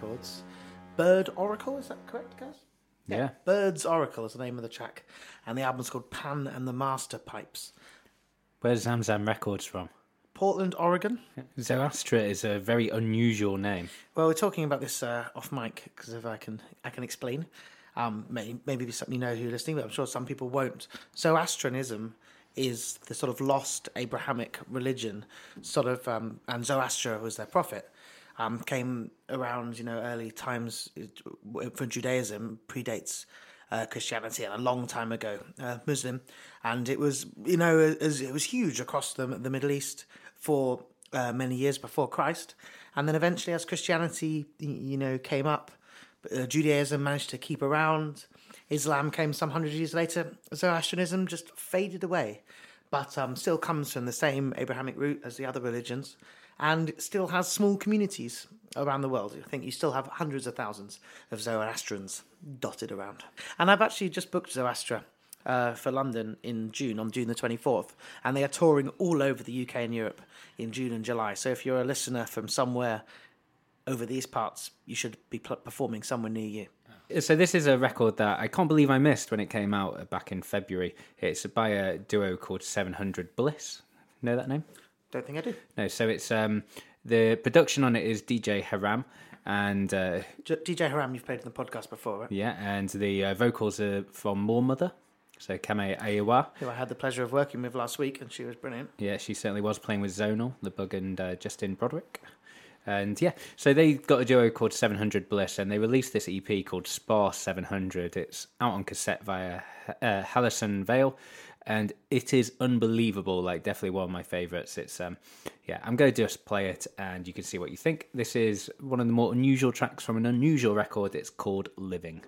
Records. Bird Oracle, is that correct, guys? Yeah. Bird's Oracle is the name of the track. And the album's called Pan and the Master Pipes. Where's Zamzam Records from? Portland, Oregon. Zoroastra is a very unusual name. Well, we're talking about this uh, off mic because if I can, I can explain. Um, may, maybe it's something you know who you're listening, but I'm sure some people won't. Zoroastrianism is the sort of lost Abrahamic religion, sort of, um, and Zoroaster was their prophet. Um, came around, you know, early times uh, for Judaism, predates uh, Christianity and a long time ago, uh, Muslim, and it was, you know, as, it was huge across the the Middle East for uh, many years before Christ, and then eventually, as Christianity, you know, came up, uh, Judaism managed to keep around. Islam came some hundred years later. Zoroastrianism just faded away, but um, still comes from the same Abrahamic root as the other religions, and still has small communities around the world. I think you still have hundreds of thousands of Zoroastrians dotted around. And I've actually just booked Zoroastra uh, for London in June, on June the 24th. And they are touring all over the UK and Europe in June and July. So if you're a listener from somewhere over these parts, you should be performing somewhere near you. So this is a record that I can't believe I missed when it came out back in February. It's by a duo called 700 Bliss. Know that name? Don't think I do. No. So it's um, the production on it is DJ Haram, and uh, DJ Haram, you've played in the podcast before, right? yeah, and the uh, vocals are from Moor Mother. So Camae Ayewa. Who I had the pleasure of working with last week, and she was brilliant. Yeah, she certainly was playing with Zonal, the bug, and uh, Justin Broadrick. And yeah, so they got a duo called 700 Bliss, and they released this EP called Sparse 700. It's out on cassette via uh, Halcyon Veil, and it is unbelievable. Like, definitely one of my favorites. It's um, yeah, I'm going to just play it, and you can see what you think. This is one of the more unusual tracks from an unusual record. It's called Living.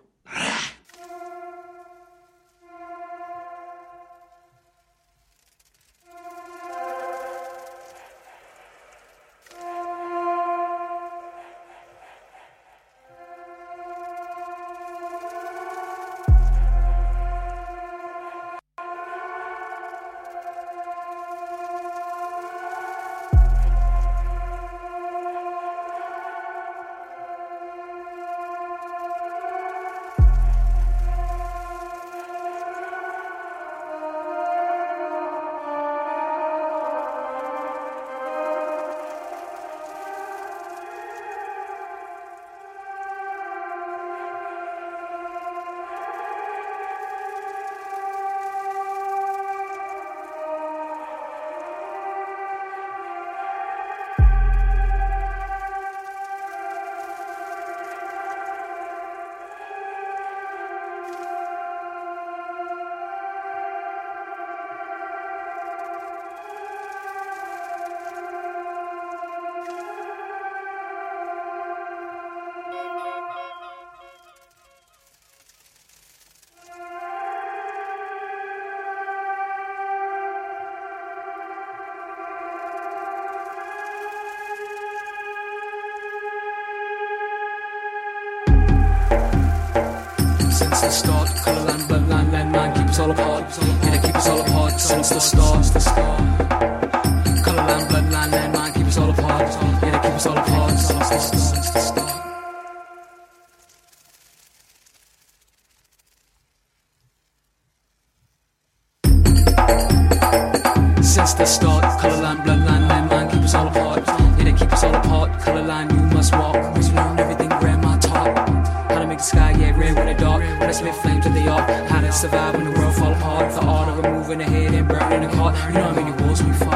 Since the start. Colorline, bloodline, landmine, keep us all apart. Yeah, they keep us all apart since the start. Since the start. Since the start, colorline, bloodline, landmine, keep us all apart. Yeah, they keep us all apart. Colorline, you must walk. You learn everything grandma taught. How to make the sky, yeah, red when it dark. How to spit flames in the art. How to survive when the world fall apart. The art of removing the head You know how many wars we fought.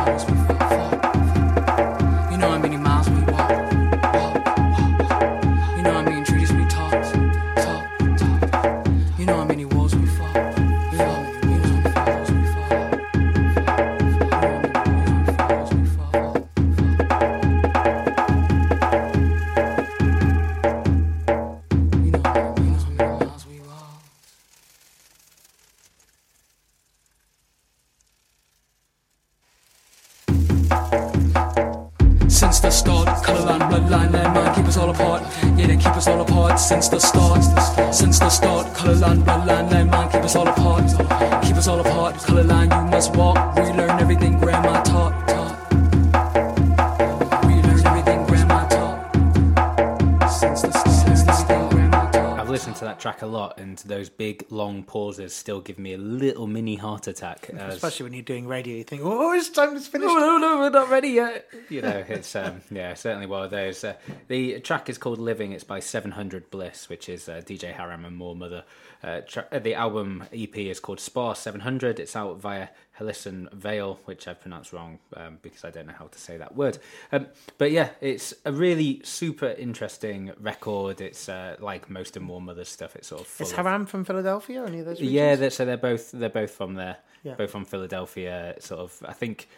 Those big long pauses still give me a little mini heart attack. Especially when you're doing radio, you think, oh, it's time to finish. no, no, no, we're not ready yet. You know, it's um, yeah, certainly one of those. Uh, the track is called "Living." It's by Seven Hundred Bliss, which is uh, DJ Haram and Moor Mother. Uh, tra- uh, the album EP is called Spa Seven Hundred. It's out via Halcyon Veil, which I've pronounced wrong um, because I don't know how to say that word. Um, but yeah, it's a really super interesting record. It's uh, like most of Moor Mother's stuff. It's sort of full Is of- from Philadelphia? Any of those regions? yeah, they're, so they're both they're both from there, Yeah. both from Philadelphia. Sort of, I think,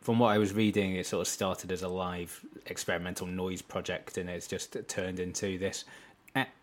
from what I was reading, it sort of started as a live experimental noise project, and it's just turned into this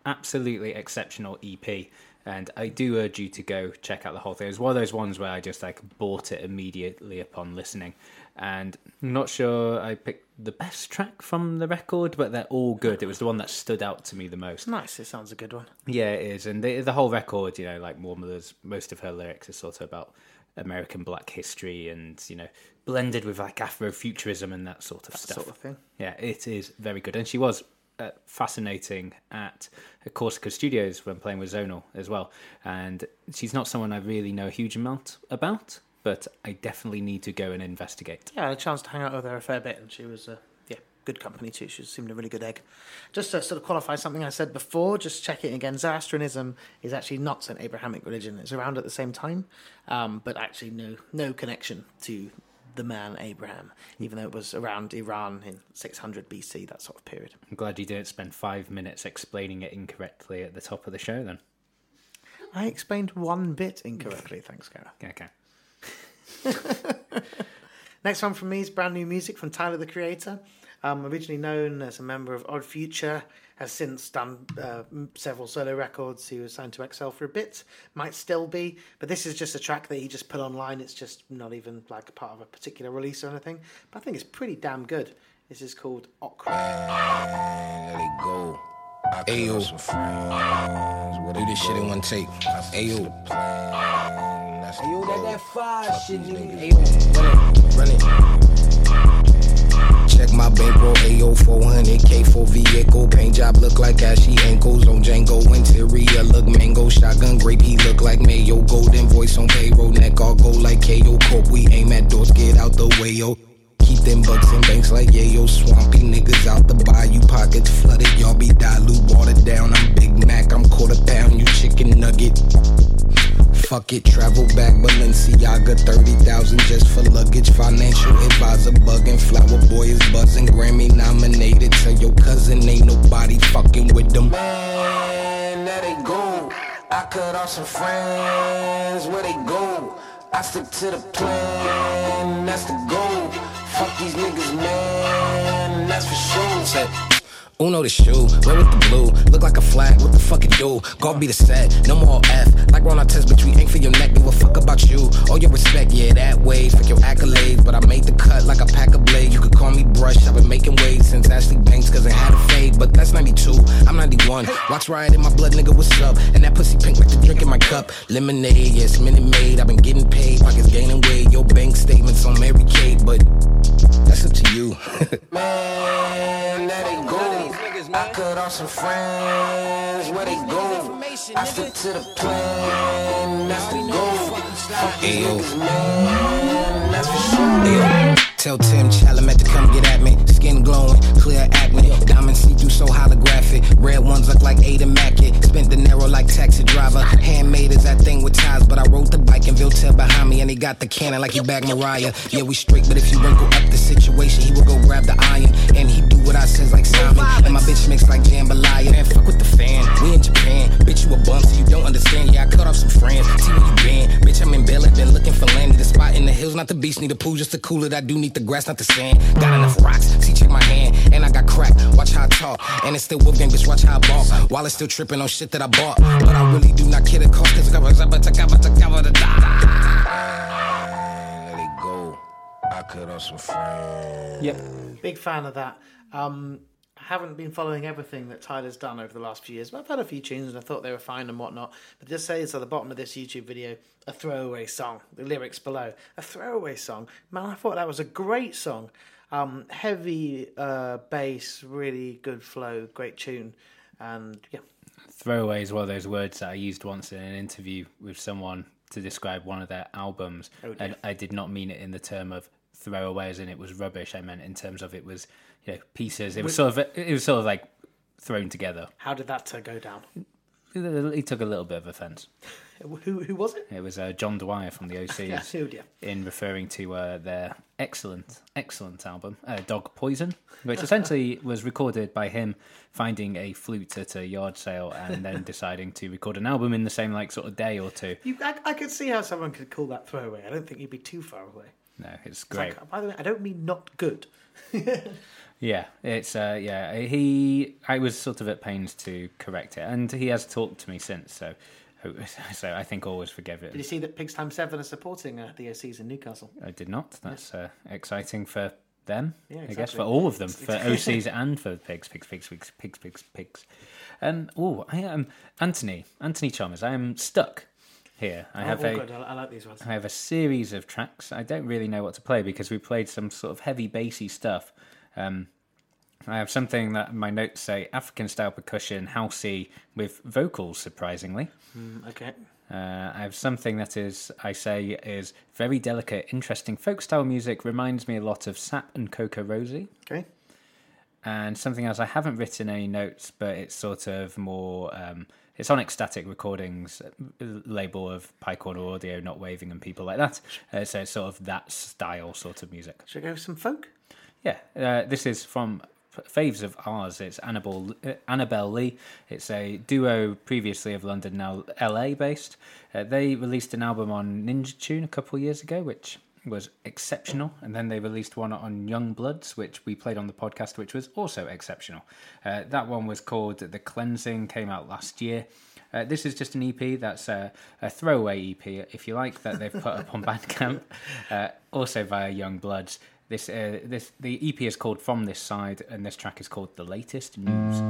absolutely exceptional EP. And I do urge you to go check out the whole thing. It's one of those ones where I just like bought it immediately upon listening, and I'm not sure I picked the best track from the record, but they're all good. It was the one that stood out to me the most. Nice, it sounds a good one. Yeah, it is, and the the whole record, you know, like Moor Mother's, most of her lyrics are sort of about American Black history, and you know, blended with like Afrofuturism and that sort of stuff. Sort of thing. Yeah, it is very good, and she was uh, fascinating at Corsica Studios when playing with Zonal as well. And she's not someone I really know a huge amount about, but I definitely need to go and investigate. Yeah, I had a chance to hang out with her a fair bit, and she was, uh, yeah, good company too. She seemed a really good egg. Just to sort of qualify something I said before, just check it again. Zoroastrianism is actually not an Abrahamic religion. It's around at the same time, um, but actually no no connection to the man Abraham, even though it was around Iran in 600 BC, that sort of period. I'm glad you didn't spend five minutes explaining it incorrectly at the top of the show. Then, I explained one bit incorrectly. Thanks, Gareth. okay. Next one from me is brand new music from Tyler the Creator. Um, originally known as a member of Odd Future, has since done uh, several solo records. He was signed to XL for a bit, might still be, but this is just a track that he just put online. It's just not even like part of a particular release or anything. But I think it's pretty damn good. This is called Okra. Let it go. Ayo. Do this shit in one take. Ayo. Ayo, that that fire shit, nigga. Ayo, run it. Check my bankroll, AO 400K for vehicle. Paint job look like ashy ankles on Django. Interior look mango. Shotgun grape, he look like mayo. Golden voice on payroll. Neck all go like KO. Cope, we aim at doors, get out the way, yo. Keep them bucks in banks like yayo. Swampy niggas out the bayou. Pockets flooded, y'all be dilute, watered down. I'm Big Mac, I'm quarter pound, you chicken nugget. Fuck it, travel back Balenciaga, 30,000 just for luggage. Financial advisor bugging, flower boy is buzzing. Grammy nominated. Tell your cousin ain't nobody fucking with them. Man, there they go. I cut off some friends, where they go? I stick to the plan, that's the goal. Fuck these niggas, man, that's for sure. Uno the shoe, red with the blue, look like a flag, what the fuck it do? Golf be the set, no more F, like our test, bitch, we ain't for your neck, give a fuck about you. All your respect, yeah, that way, fuck your accolades, but I made the cut like a pack of blades. You could call me brush, I've been making waves since Ashley Banks, cause it had a fade, but that's 92, I'm 91. Watch riot in my blood, nigga, what's up? And that pussy pink like the drink in my cup. Lemonade, yes, Minute Maid, I've been getting paid, pockets gaining weight, your bank statements on Mary Kate, but that's up to you. I cut off some friends, where they go? I stick to the plan, that's the goal. Fuck niggas, man, that's for sure. Tell Tim Chalamet to come get at me. Skin glowing, clear acne. Diamond see through so holographic. Red ones look like Ada Mackett. Spent the narrow like taxi driver. Handmade is that thing with ties, but I rode the bike and Viltel behind me, and he got the cannon like he back Mariah. Yeah, we straight, but if you wrinkle up the situation, he will go grab the iron, and he do what I says like Simon. And my bitch mix like jambalaya. Man, fuck with the fan. We in Japan, bitch, you a bum, so you don't understand. Yeah, I cut off some friends. See where you been, bitch. I'm in Bella, been looking for land. A spot in the hills, not the beach, need a pool just to cool it. I do need the grass, not the sand. Got enough rocks, see, check my hand, and I got crack. Watch how I talk, and it's still gang, bitch. Watch how I ball. While it's still tripping on shit that I bought, but I really do not care the cost, cause I cover the Let it go. I cut off some friends. Yep. Big fan of that. Um, haven't been following everything that Tyler's done over the last few years. But I've had a few tunes and I thought they were fine and whatnot. But just say it's at the bottom of this YouTube video, a throwaway song. The lyrics below, a throwaway song. Man, I thought that was a great song. Um, heavy uh, bass, really good flow, great tune, and yeah, Throwaway is one of those words that I used once in an interview with someone to describe one of their albums, Oh, and I did not mean it in the term of throwaway as in it was rubbish. I meant in terms of it was you know pieces. It was sort of it was sort of like thrown together. how did that uh, go down? He took a little bit of offence. Who who was it? It was uh, John Dwyer from the OCs. Yeah, oh dear. in referring to uh, their excellent, excellent album, uh, Dog Poison, which essentially was recorded by him finding a flute at a yard sale and then deciding to record an album in the same like sort of day or two. You, I, I could see how someone could call that throwaway. I don't think you'd be too far away. No, it's It's great. like, by the way, I don't mean not good. Yeah, it's uh, yeah. He, I was sort of at pains to correct it, and he has talked to me since. So, so I think always forgive it. Did you see that Pigs Time Seven are supporting uh, the OCs in Newcastle? I did not. That's uh, exciting for them. Yeah, I guess for all of them, for OCs and for pigs, pigs, pigs, pigs, pigs, pigs, pigs. Um, oh, I am Anthony, Anthony Chalmers. I am stuck here. I have oh, a. I, I like these ones. I have a series of tracks. I don't really know what to play because we played some sort of heavy bassy stuff. Um, I have something that my notes say African style percussion, housey with vocals, surprisingly. Mm, okay. Uh, I have something that is, I say, is very delicate, interesting folk style music. Reminds me a lot of Sap and CocoRosie. Okay. And something else, I haven't written any notes, but it's sort of more. Um, it's on Ecstatic Recordings uh, label of Pye Corner Audio, Not Waving, and people like that. Uh, so it's sort of that style sort of music. Should I go with some folk? Yeah, uh, this is from faves of ours. It's Annabelle uh, Annabelle Lee. It's a duo previously of London, now LA based. Uh, they released an album on Ninja Tune a couple of years ago, which was exceptional, and then they released one on Young Bloods, which we played on the podcast, which was also exceptional. Uh, that one was called The Cleansing, came out last year. Uh, this is just an EP that's a, a throwaway EP, if you like, that they've put up on Bandcamp, uh, also via Young Bloods. This, uh, this, the EP is called From This Side, and this track is called The Latest News.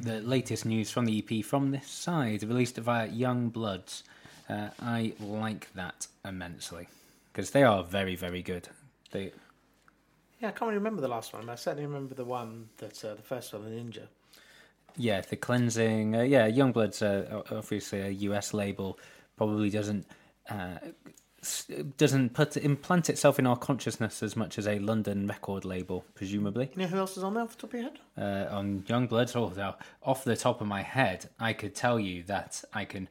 The latest news from the EP from this side, released via Young Bloods. Uh, I like that immensely because they are very, very good. They, Yeah, I can't really remember the last one, but I certainly remember the one that uh, the first one, the Ninja. yeah, the cleansing. Uh, yeah, Young Bloods, uh, obviously a US label, probably doesn't uh, doesn't put implant itself in our consciousness as much as a London record label, presumably. You know who else is on there off the top of your head? uh, on Young Bloods. Oh, now, off the top of my head, I could tell you that I can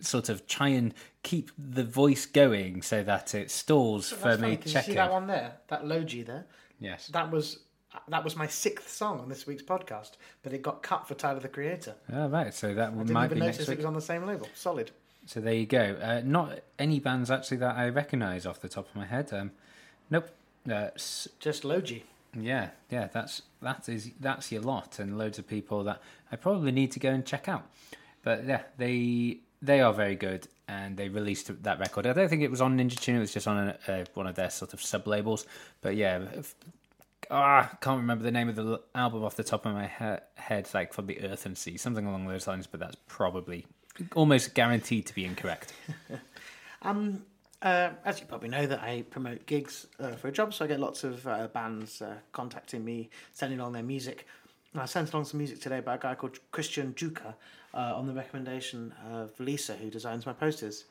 sort of try and keep the voice going so that it stalls for That's me funny, 'cause you see that one there, that Logi there. Yes. That was that was my sixth song on this week's podcast, but it got cut for Tyler the Creator. Oh, right. So that I didn't might even be notice next it was on the same label. Solid. So there you go. Uh, not any bands actually that I recognise off the top of my head. Um, nope. Uh, s- Just Logi. yeah, yeah. That's that is that's your lot, and loads of people that I probably need to go and check out. But yeah, they they are very good, and they released that record. I don't think it was on Ninja Tune; it was just on a, uh, one of their sort of sub labels. But yeah, if, ah, can't remember the name of the album off the top of my he- head, like from the Earth and Sea, something along those lines. But that's probably almost guaranteed to be incorrect. Um, uh, as you probably know, that I promote gigs uh, for a job, so I get lots of uh, bands uh, contacting me, sending along their music. And I sent along some music today by a guy called Christian Juca uh, on the recommendation of Lisa, who designs my posters.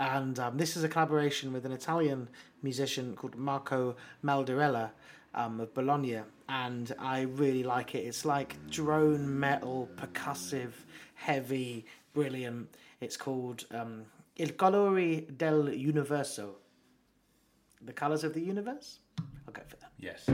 And um, this is a collaboration with an Italian musician called Marco Maldirella um, of Bologna. And I really like it. It's like drone metal, percussive, heavy, brilliant. It's called um, Il colori del universo. The colors of the universe? I'll go for that. Yes.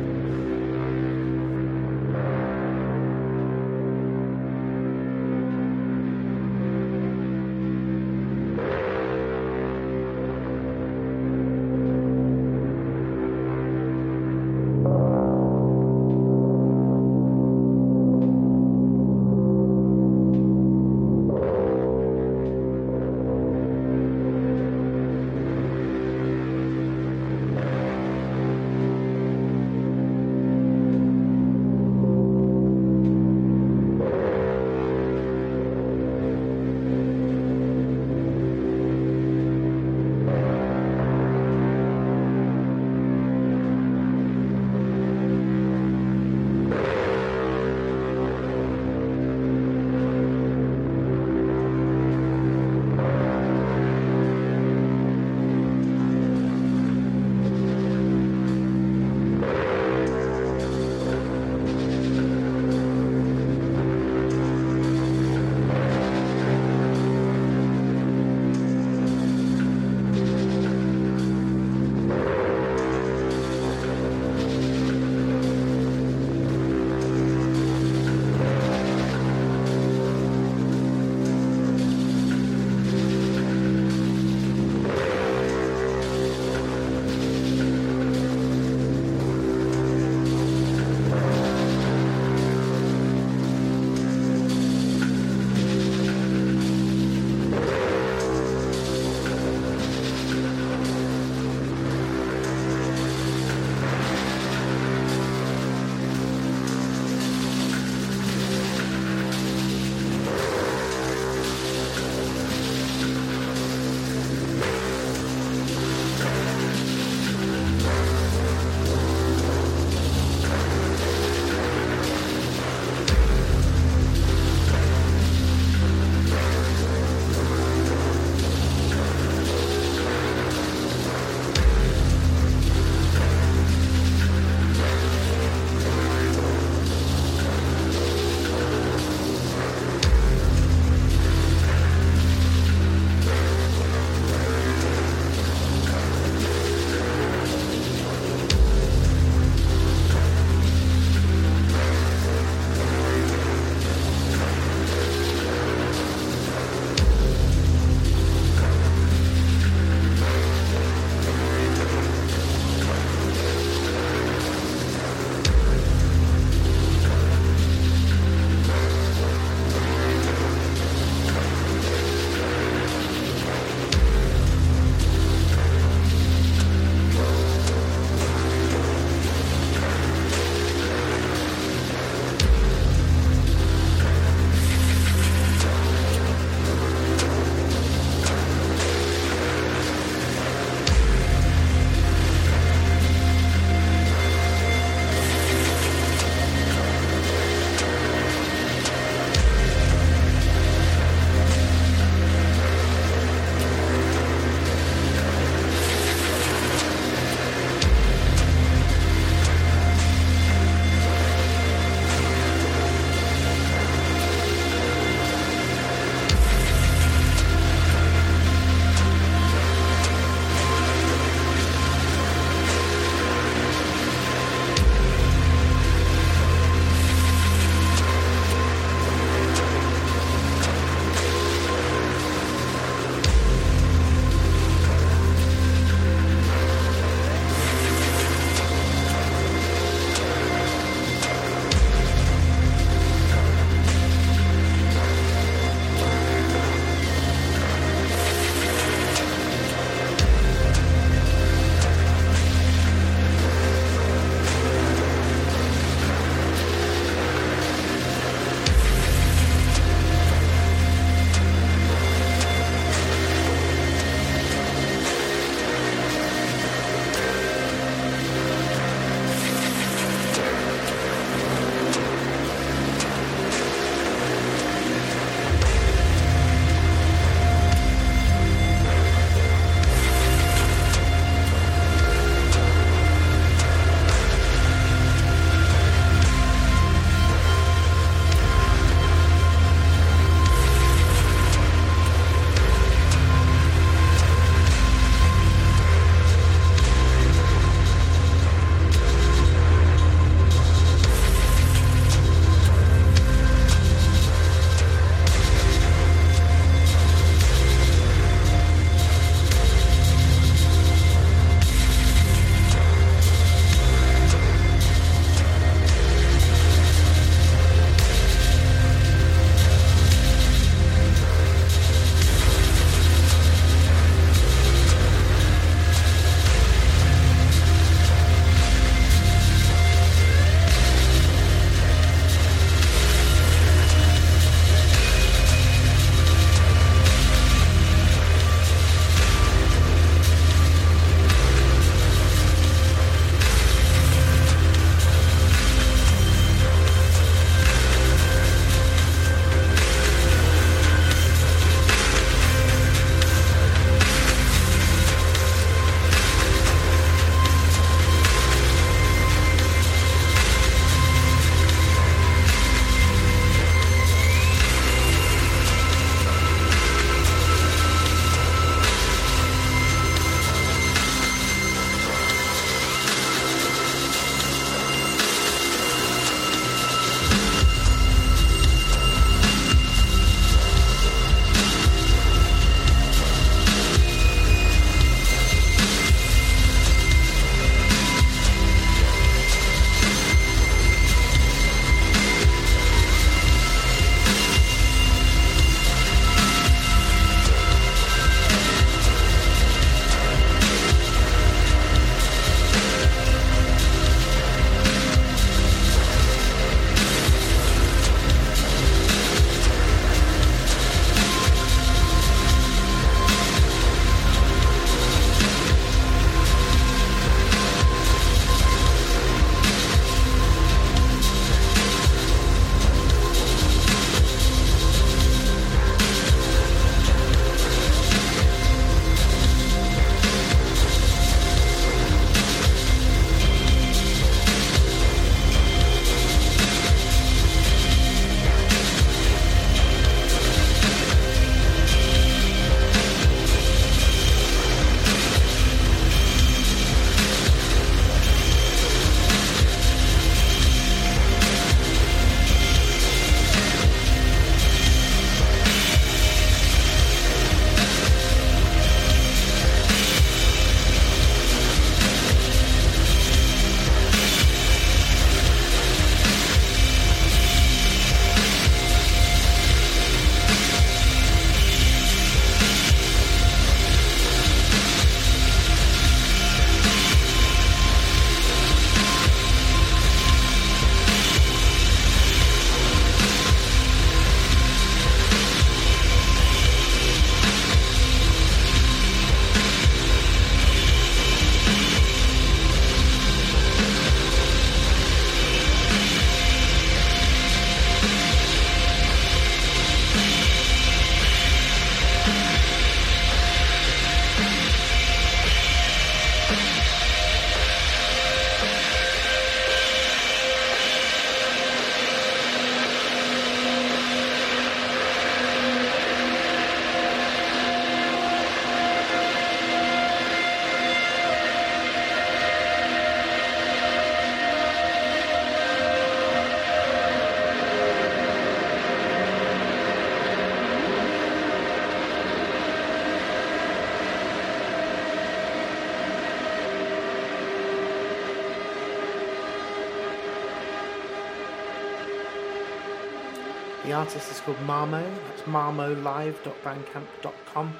Artist is called Marmo. That's marmolive.bandcamp.com.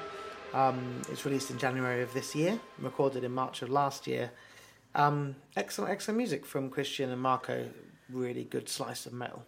Um, it's released in January of this year, recorded in March of last year. Um, excellent, excellent music from Christian and Marco. Really good slice of metal.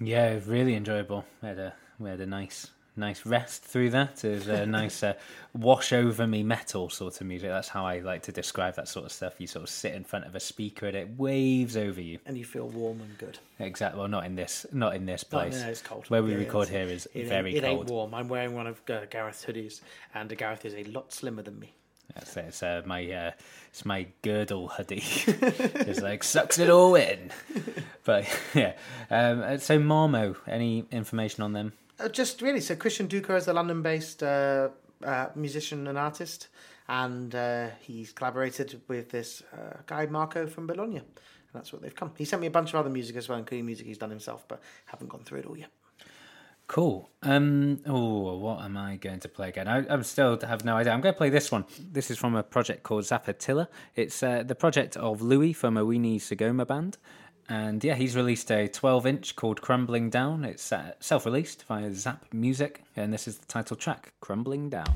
Yeah, really enjoyable. We had a we had a nice nice rest through that. It was a nice uh, wash over me metal sort of music. That's how I like to describe that sort of stuff. You sort of sit in front of a speaker and it waves over you. And you feel warm and good. Exactly. Well, not in this not in this No, place. no, it's cold. Where we Yeah, record here is it very It ain't warm. I'm wearing one of uh, Gareth's hoodies, and Gareth is a lot slimmer than me. That's it. It's uh, my uh, it's my girdle hoodie. it's like sucks it all in. But yeah. Um, uh, so Marmo, any information on them? Uh, just really, so Christian Duker is a London-based uh, uh, musician and artist, and uh, he's collaborated with this uh, guy Marco from Bologna. And that's what they've come. He sent me a bunch of other music as well, including music he's done himself, but haven't gone through it all yet. Cool. Um. Oh, what am I going to play again? I, I'm still have no idea. I'm going to play this one. This is from a project called Zapatilla. It's uh, the project of Louis from Owiny Sigoma Band, and yeah, he's released a 12-inch called "Crumbling Down." It's uh, self-released via Zap Music, and this is the title track, "Crumbling Down."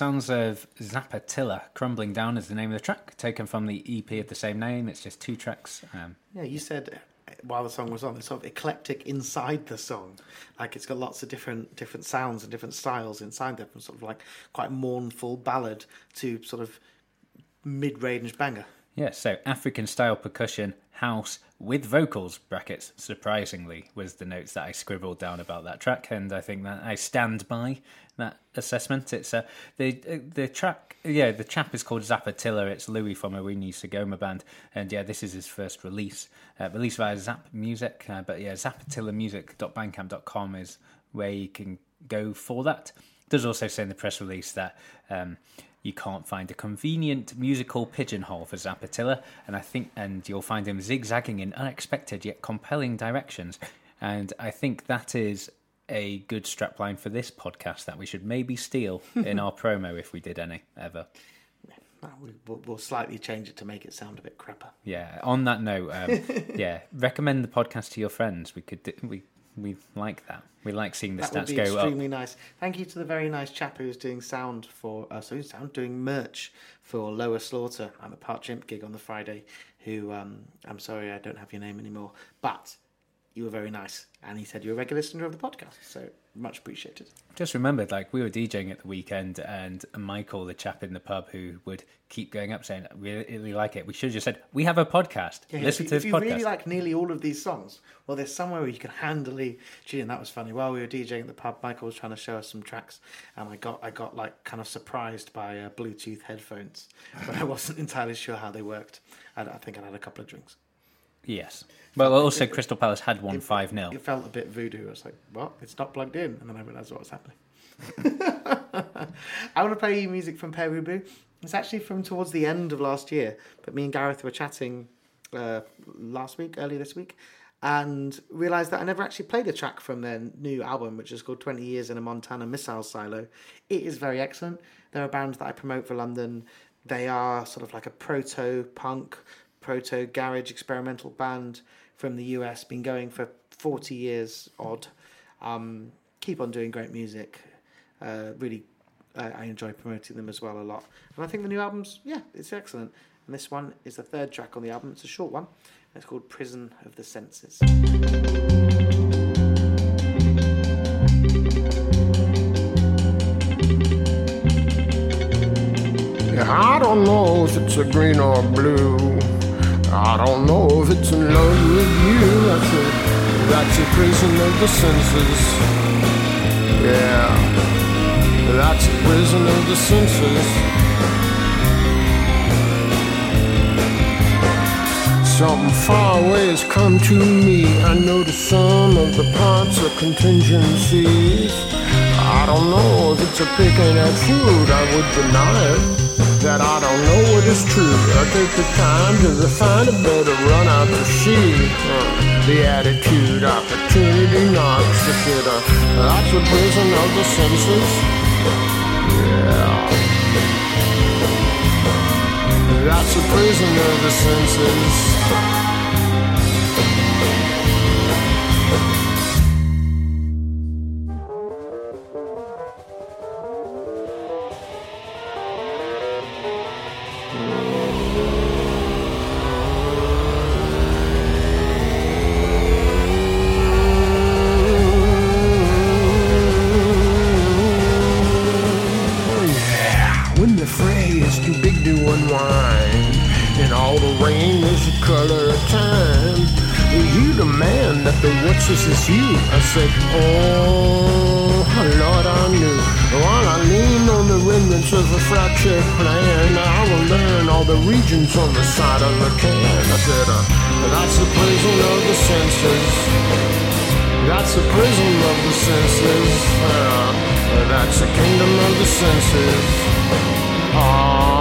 Sounds of Zapatilla. Crumbling Down is the name of the track, taken from the EP of the same name. It's just two tracks. Um, Yeah, you said uh, while the song was on, it's sort of eclectic inside the song. Like it's got lots of different different sounds and different styles inside there, from sort of like quite mournful ballad to sort of mid range banger. yeah, so African style percussion, house with vocals, brackets, surprisingly, was the notes that I scribbled down about that track. And I think that I stand by that assessment. It's uh, the uh, the track, yeah, the chap is called Zapatilla. It's Louis from Owiny Sigoma Band. And yeah, this is his first release, uh, released via Zap Music. Uh, but yeah, zapatillamusic.bandcamp.com is where you can go for that. Does also say in the press release that um, you can't find a convenient musical pigeonhole for Zapatilla, and I think, and you'll find him zigzagging in unexpected yet compelling directions. And I think that is a good strapline for this podcast that we should maybe steal in our promo if we did any ever. We, we'll, we'll slightly change it to make it sound a bit crapper. Yeah. On that note, um, yeah, recommend the podcast to your friends. We could, do, we we like that. We like seeing the That would stats be go up. extremely nice. Thank you to the very nice chap who's doing sound for uh, sorry, sound doing merch for Lower Slaughter I'm a Part Chimp gig on the Friday. Who um, I'm sorry I don't have your name anymore, but you were very nice, and he said you're a regular listener of the podcast, so much appreciated. Just remembered, like we were DJing at the weekend, and Michael, the chap in the pub, who would keep going up saying, "We really like it." We should have just said, "We have a podcast. Yeah, Listen if, to you- if this you really like nearly all of these songs, well, there's somewhere where you can handily tune in. That was funny. While we were DJing at the pub, Michael was trying to show us some tracks, and I got I got like kind of surprised by uh, Bluetooth headphones, but I wasn't entirely sure how they worked. I, I think I had a couple of drinks. Yes. Well, also Crystal Palace had one five 0 It felt a bit voodoo. I was like, "What? It's not plugged in," and then I realised what was happening. I want to play you music from Pere Ubu. It's actually from towards the end of last year, but me and Gareth were chatting uh, last week, earlier this week, and realised that I never actually played a track from their new album, which is called 20 Years in a Montana Missile Silo. It is very excellent. They're a band that I promote for London. They are sort of like a proto punk, proto garage experimental band from the US, been going for 40 years odd. Um, keep on doing great music. Uh, really, I, I enjoy promoting them as well a lot. And I think the new album's, yeah, it's excellent. And this one is the third track on the album. It's a short one. It's called Prison of the Senses. I don't know if it's a green or blue. I don't know if it's in love with you. That's a, that's a prison of the senses. Yeah, that's a prison of the senses. Something far away has come to me. I know the sum of the parts are contingencies. I don't know if it's a picking at food. I would deny it. That I don't know what is true. I take the time to refine a better run out to sea. Uh, the attitude, opportunity knocks the fitter. That's a prison of the senses. Yeah. That's a prison of the senses. Said, Oh, Lord, I knew. While I lean on the remnants of a fractured plan, I will learn all the regions on the side of the can. I said, uh, That's the prison of the senses. That's the prison of the senses. Uh, that's the kingdom of the senses. Oh,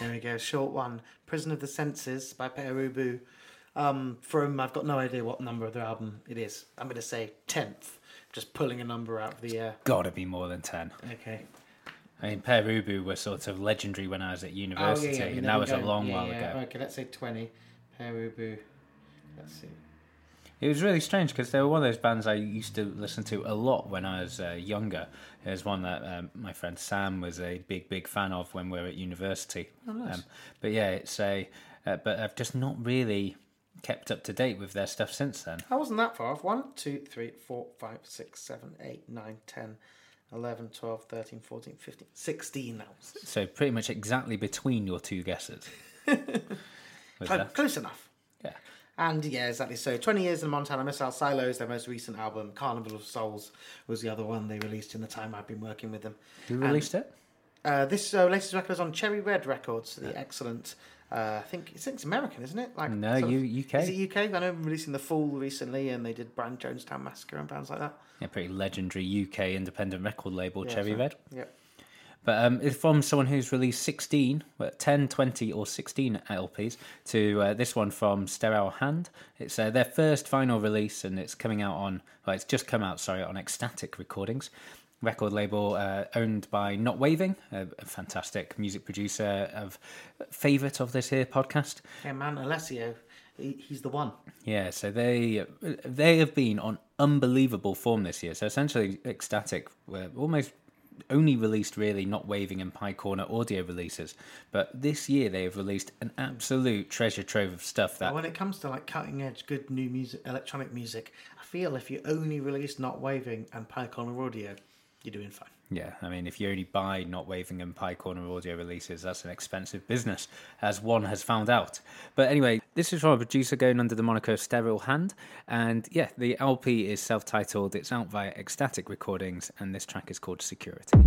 There we go, short one. Prison of the Senses by Pere Ubu. Um, from, I've got no idea what number of the album it is. I'm going to say 10th. Just pulling a number out of the air. Gotta be more than ten. Okay. I mean, Pere Ubu was sort of legendary when I was at Oh, university, you and that was a long yeah, while yeah. ago. Okay, let's say 20. Pere Ubu. Let's see. It was really strange because they were one of those bands I used to listen to a lot when I was uh, younger. There's one that um, my friend Sam was a big, big fan of when we were at university. Oh, nice. Um, but yeah, it's a. Uh, but I've just not really kept up to date with their stuff since then. I wasn't that far off. 1, 2, 3, 4, 5, 6, 7, 8, 9, 10, 11, 12, 13, 14, 15, 16 now. So pretty much exactly between your two guesses. Close, close enough. Yeah. And yeah, exactly. So 20 Years in Montana Missile Silos, their most recent album. Carnival of Souls was the other one they released in the time I've been working with them. Who And, released it? Uh, this uh, latest record is on Cherry Red Records, the excellent. Uh, I think it's, it's American, isn't it? Like No, sort of- U- UK. Is it UK? I know they're releasing the Fool recently, and they did Brian Jonestown Massacre and bands like that. Yeah, pretty legendary UK independent record label, Yeah, Cherry so- Red. Yep. But um, it's from someone who's released 16, well, 10, 20, or 16 LPs to uh, this one from Sterile Hand. It's uh, their first vinyl release and it's coming out on, well, it's just come out, sorry, on Ecstatic Recordings. Record label uh, owned by Not Waving, a, a fantastic music producer of favourite of this here podcast. Yeah, man, Alessio, he's the one. Yeah, so they they have been on unbelievable form this year. So essentially, Ecstatic were almost only released really not waving and Pye Corner Audio releases, but this year they have released an absolute treasure trove of stuff that when it comes to like cutting edge, good new music, electronic music, I feel if you only release Not Waving and Pye Corner Audio, you're doing fine. Yeah, I mean, if you only buy Not Waving and Pye Corner audio releases, that's an expensive business, as one has found out. But anyway, this is from a producer going under the moniker Sterile Hand. And yeah, the LP is self titled, it's out via Ecstatic Recordings, and this track is called Security.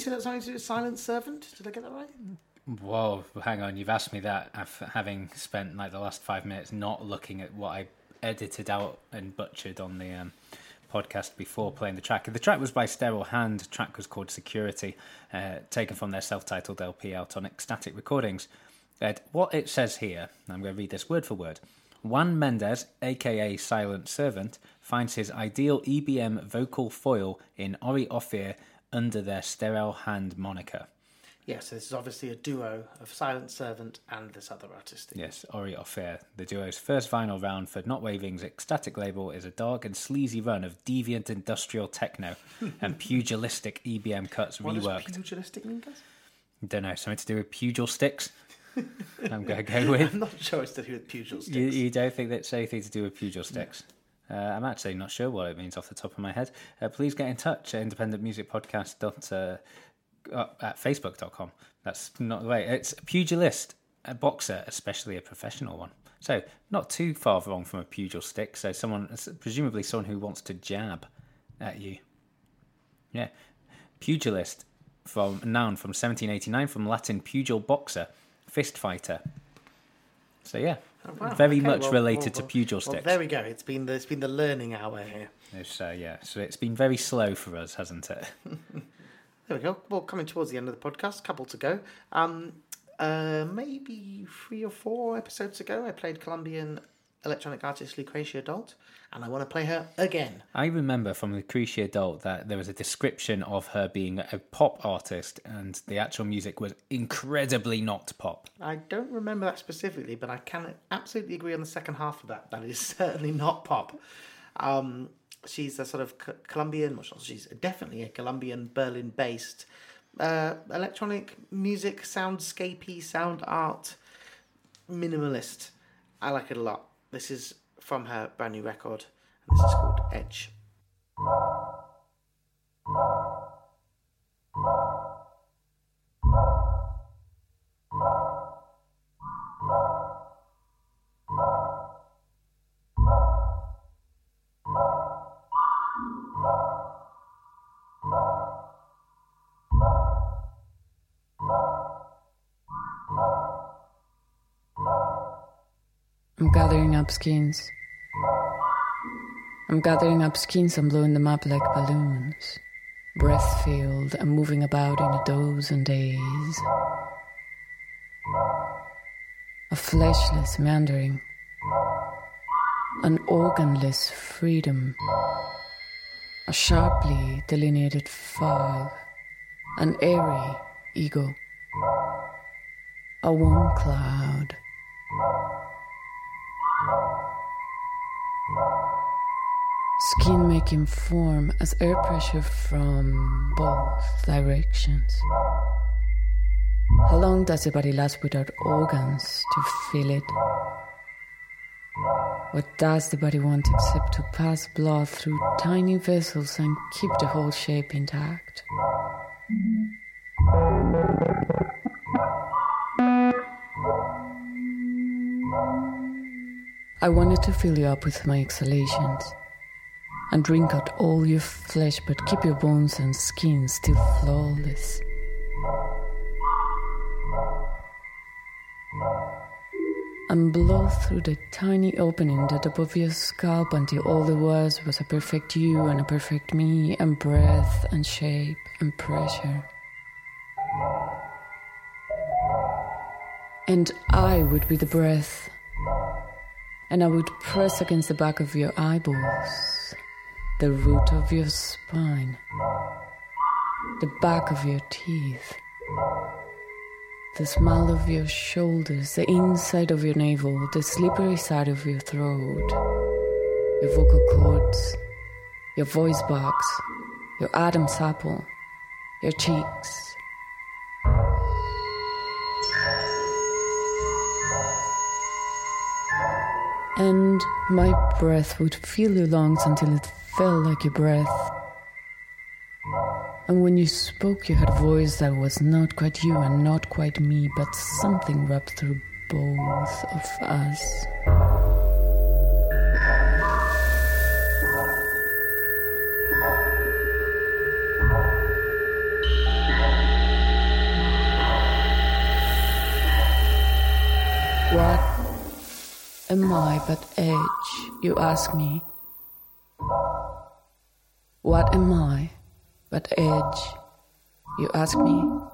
Say that's something to do with Silent Servant? Did I get that right? Whoa, hang on. You've asked me that after having spent like the last five minutes not looking at what I edited out and butchered on the um, podcast before playing the track. The track was by Sterile Hand. The track was called Security, uh, taken from their self titled LP out on Ecstatic Recordings. Ed, what it says here, I'm going to read this word for word. Juan Mendez, aka Silent Servant, finds his ideal EBM vocal foil in Ori Ophir under their Sterile Hand moniker. Yeah, so this is obviously a duo of Silent Servant and this other artist. Yes, Ori Ophir. The duo's first vinyl round for Not Waving's ecstatic label is a dark and sleazy run of deviant industrial techno and pugilistic EBM cuts What does reworked. pugilistic mean, guys? Don't know, something to do with pugil sticks? I'm going to go with. I'm not sure it's to do with pugil sticks. You, you don't think that's anything to do with pugil sticks? Uh, I'm actually not sure what it means off the top of my head. Uh, please get in touch at independentmusicpodcast uh, uh, at facebook.com. That's not the way. It's a pugilist, a boxer, especially a professional one. So not too far wrong from a pugil stick. So someone, presumably someone who wants to jab at you. Yeah, pugilist from noun from 1789 from Latin pugil boxer, fist fighter. So yeah, Oh, wow. very Okay, much well- related well, to pugil well, sticks. there we go. It's been the, it's been the learning hour here. It's, uh, yeah, so it's been very slow for us, hasn't it? There we go. Well, coming towards the end of the podcast, couple to go. Um, uh, maybe three or four episodes ago, I played Colombian electronic artist Lucrecia Dalt, and I want to play her again. I remember from Lucrecia Dalt that there was a description of her being a pop artist, and the actual music was incredibly not pop. I don't remember that specifically, but I can absolutely agree on the second half of that. That is certainly not pop. Um, she's a sort of Colombian, well, she's definitely a Colombian Berlin-based uh, electronic music, soundscapey, sound art, minimalist. I like it a lot. This is from her brand new record, and this is called Edge. I'm gathering up skins. I'm gathering up skins and blowing them up like balloons. Breath filled and moving about in a dozen days. A fleshless meandering. An organless freedom. A sharply delineated fog. An airy ego. A warm cloud. Skin making form as air pressure from both directions. How long does the body last without organs to fill it? What does the body want except to pass blood through tiny vessels and keep the whole shape intact? I wanted to fill you up with my exhalations and drink out all your flesh, but keep your bones and skin still flawless. And blow through the tiny opening that above your scalp until all there was was a perfect you and a perfect me, and breath and shape and pressure. And I would be the breath, and I would press against the back of your eyeballs the root of your spine, the back of your teeth, the smile of your shoulders, the inside of your navel, the slippery side of your throat, your vocal cords, your voice box, your Adam's apple, your cheeks. And my breath would fill your lungs until it felt like your breath. And when you spoke, you had a voice that was not quite you and not quite me, but something wrapped through both of us. What am I but age, you ask me? What am I but edge, you ask me?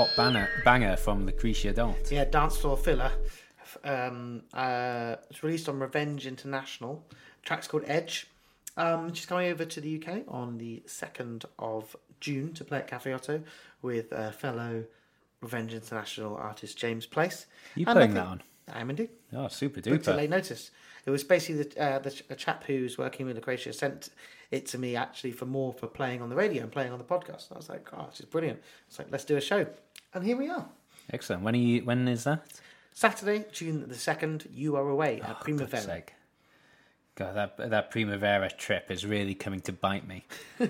Another pop banger, from Lucrecia Dalt. Yeah, dance floor filler. Um, uh, it's released on Revenge International. track's called Edge. Um, she's coming over to the UK on the second of June to play at Cafe Oto with uh, fellow Revenge International artist James Place. You And playing that on? I am indeed. Oh, super duper. late notice. It was basically the, uh, the a chap who's working with Lucrecia sent it to me actually for more for playing on the radio and playing on the podcast. I was like, oh, this is brilliant. It's like, let's do a show. And here we are. Excellent. When are you? When is that? Saturday, June the 2nd, you are away at Oh, Primavera. God, that that Primavera trip is really coming to bite me.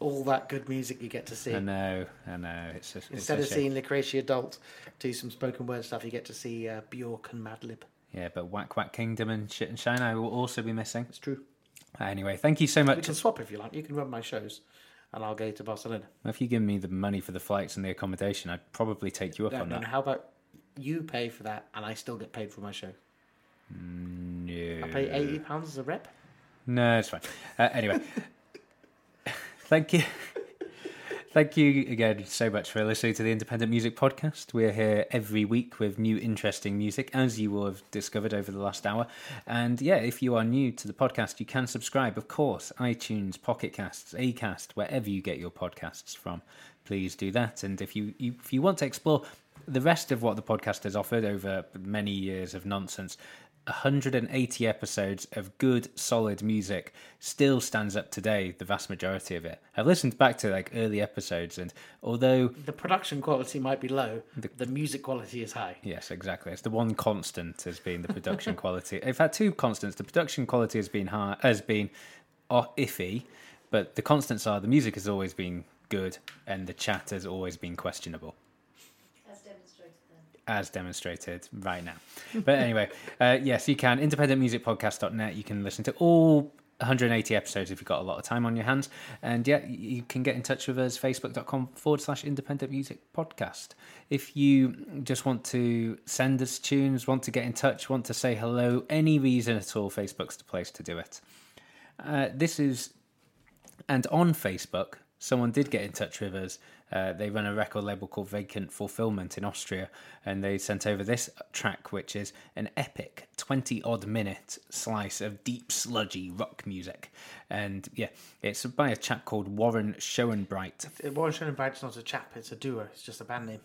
All that good music you get to see. I know, I know. It's just, it's Instead a of seeing Lucrecia Dalt do some spoken word stuff, you get to see uh, Bjork and Madlib. Yeah, but Wak Wak Kingdom and Shit and Shine I will also be missing. It's true. Anyway, thank you so We much. can swap if you like. You can run my shows and I'll go to Barcelona. If you give me the money for the flights and the accommodation, I'd probably take you up No, on no, that. no, how about you pay for that and I still get paid for my show? No. I pay £80 as a rep? No, it's fine. Uh, anyway, thank you. Thank you again so much for listening to the Independent Music Podcast. We're here every week with new interesting music, as you will have discovered over the last hour. And yeah, if you are new to the podcast, you can subscribe, of course, iTunes, Pocket Casts, Acast, wherever you get your podcasts from. Please do that. And if you, you if you want to explore the rest of what the podcast has offered over many years of nonsense, 180 episodes of good, solid music still stands up today, the vast majority of it. I've listened back to like early episodes, and although, The production quality might be low, the, music quality is high. yes, exactly, it's the one constant has been the production quality. In fact, two constants. The production quality has been high, has been uh, iffy, but the constants are the music has always been good, and the chat has always been questionable. As demonstrated right now. But anyway, uh, yes, you can. Independentmusicpodcast.net. You can listen to all 180 episodes if you've got a lot of time on your hands. And yeah, you can get in touch with us, facebook.com forward slash independent music podcast. If you just want to send us tunes, want to get in touch, want to say hello, any reason at all, Facebook's the place to do it. Uh, this is and on Facebook, someone did get in touch with us. Uh, they run a record label called Vacant Fulfillment in Austria, and they sent over this track, which is an epic 20 odd minute slice of deep, sludgy rock music. And yeah, it's by a chap called Warren Schoenbright. Warren Schoenbright's not a chap, it's a duo, it's just a band name.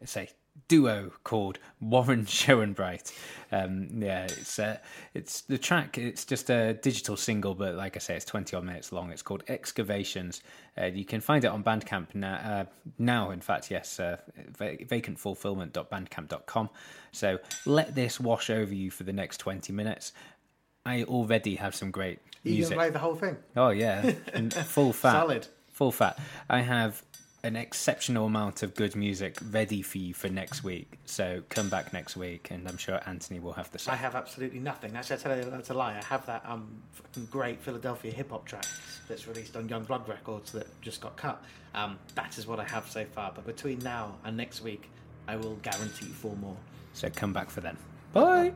It's a duo called Warren Schoenbright. Um, yeah, it's uh, it's the track. It's just a digital single, but like I say, it's twenty odd minutes long. It's called Excavations. Uh, you can find it on Bandcamp now. Uh, now, in fact, yes, uh, va- vacantfulfillment.bandcamp.com. So let this wash over you for the next twenty minutes. I already have some great You music. can play the whole thing. Oh yeah, full fat. Solid. Full fat. I have an exceptional amount of good music ready for you for next week. So come back next week, and I'm sure Anthony will have the same. I have absolutely nothing. Actually, I tell you that's a lie. I have that um great Philadelphia hip hop track that's released on Young Blood Records that just got cut. Um, that is what I have so far. But between now and next week, I will guarantee four more. So come back for then. Bye.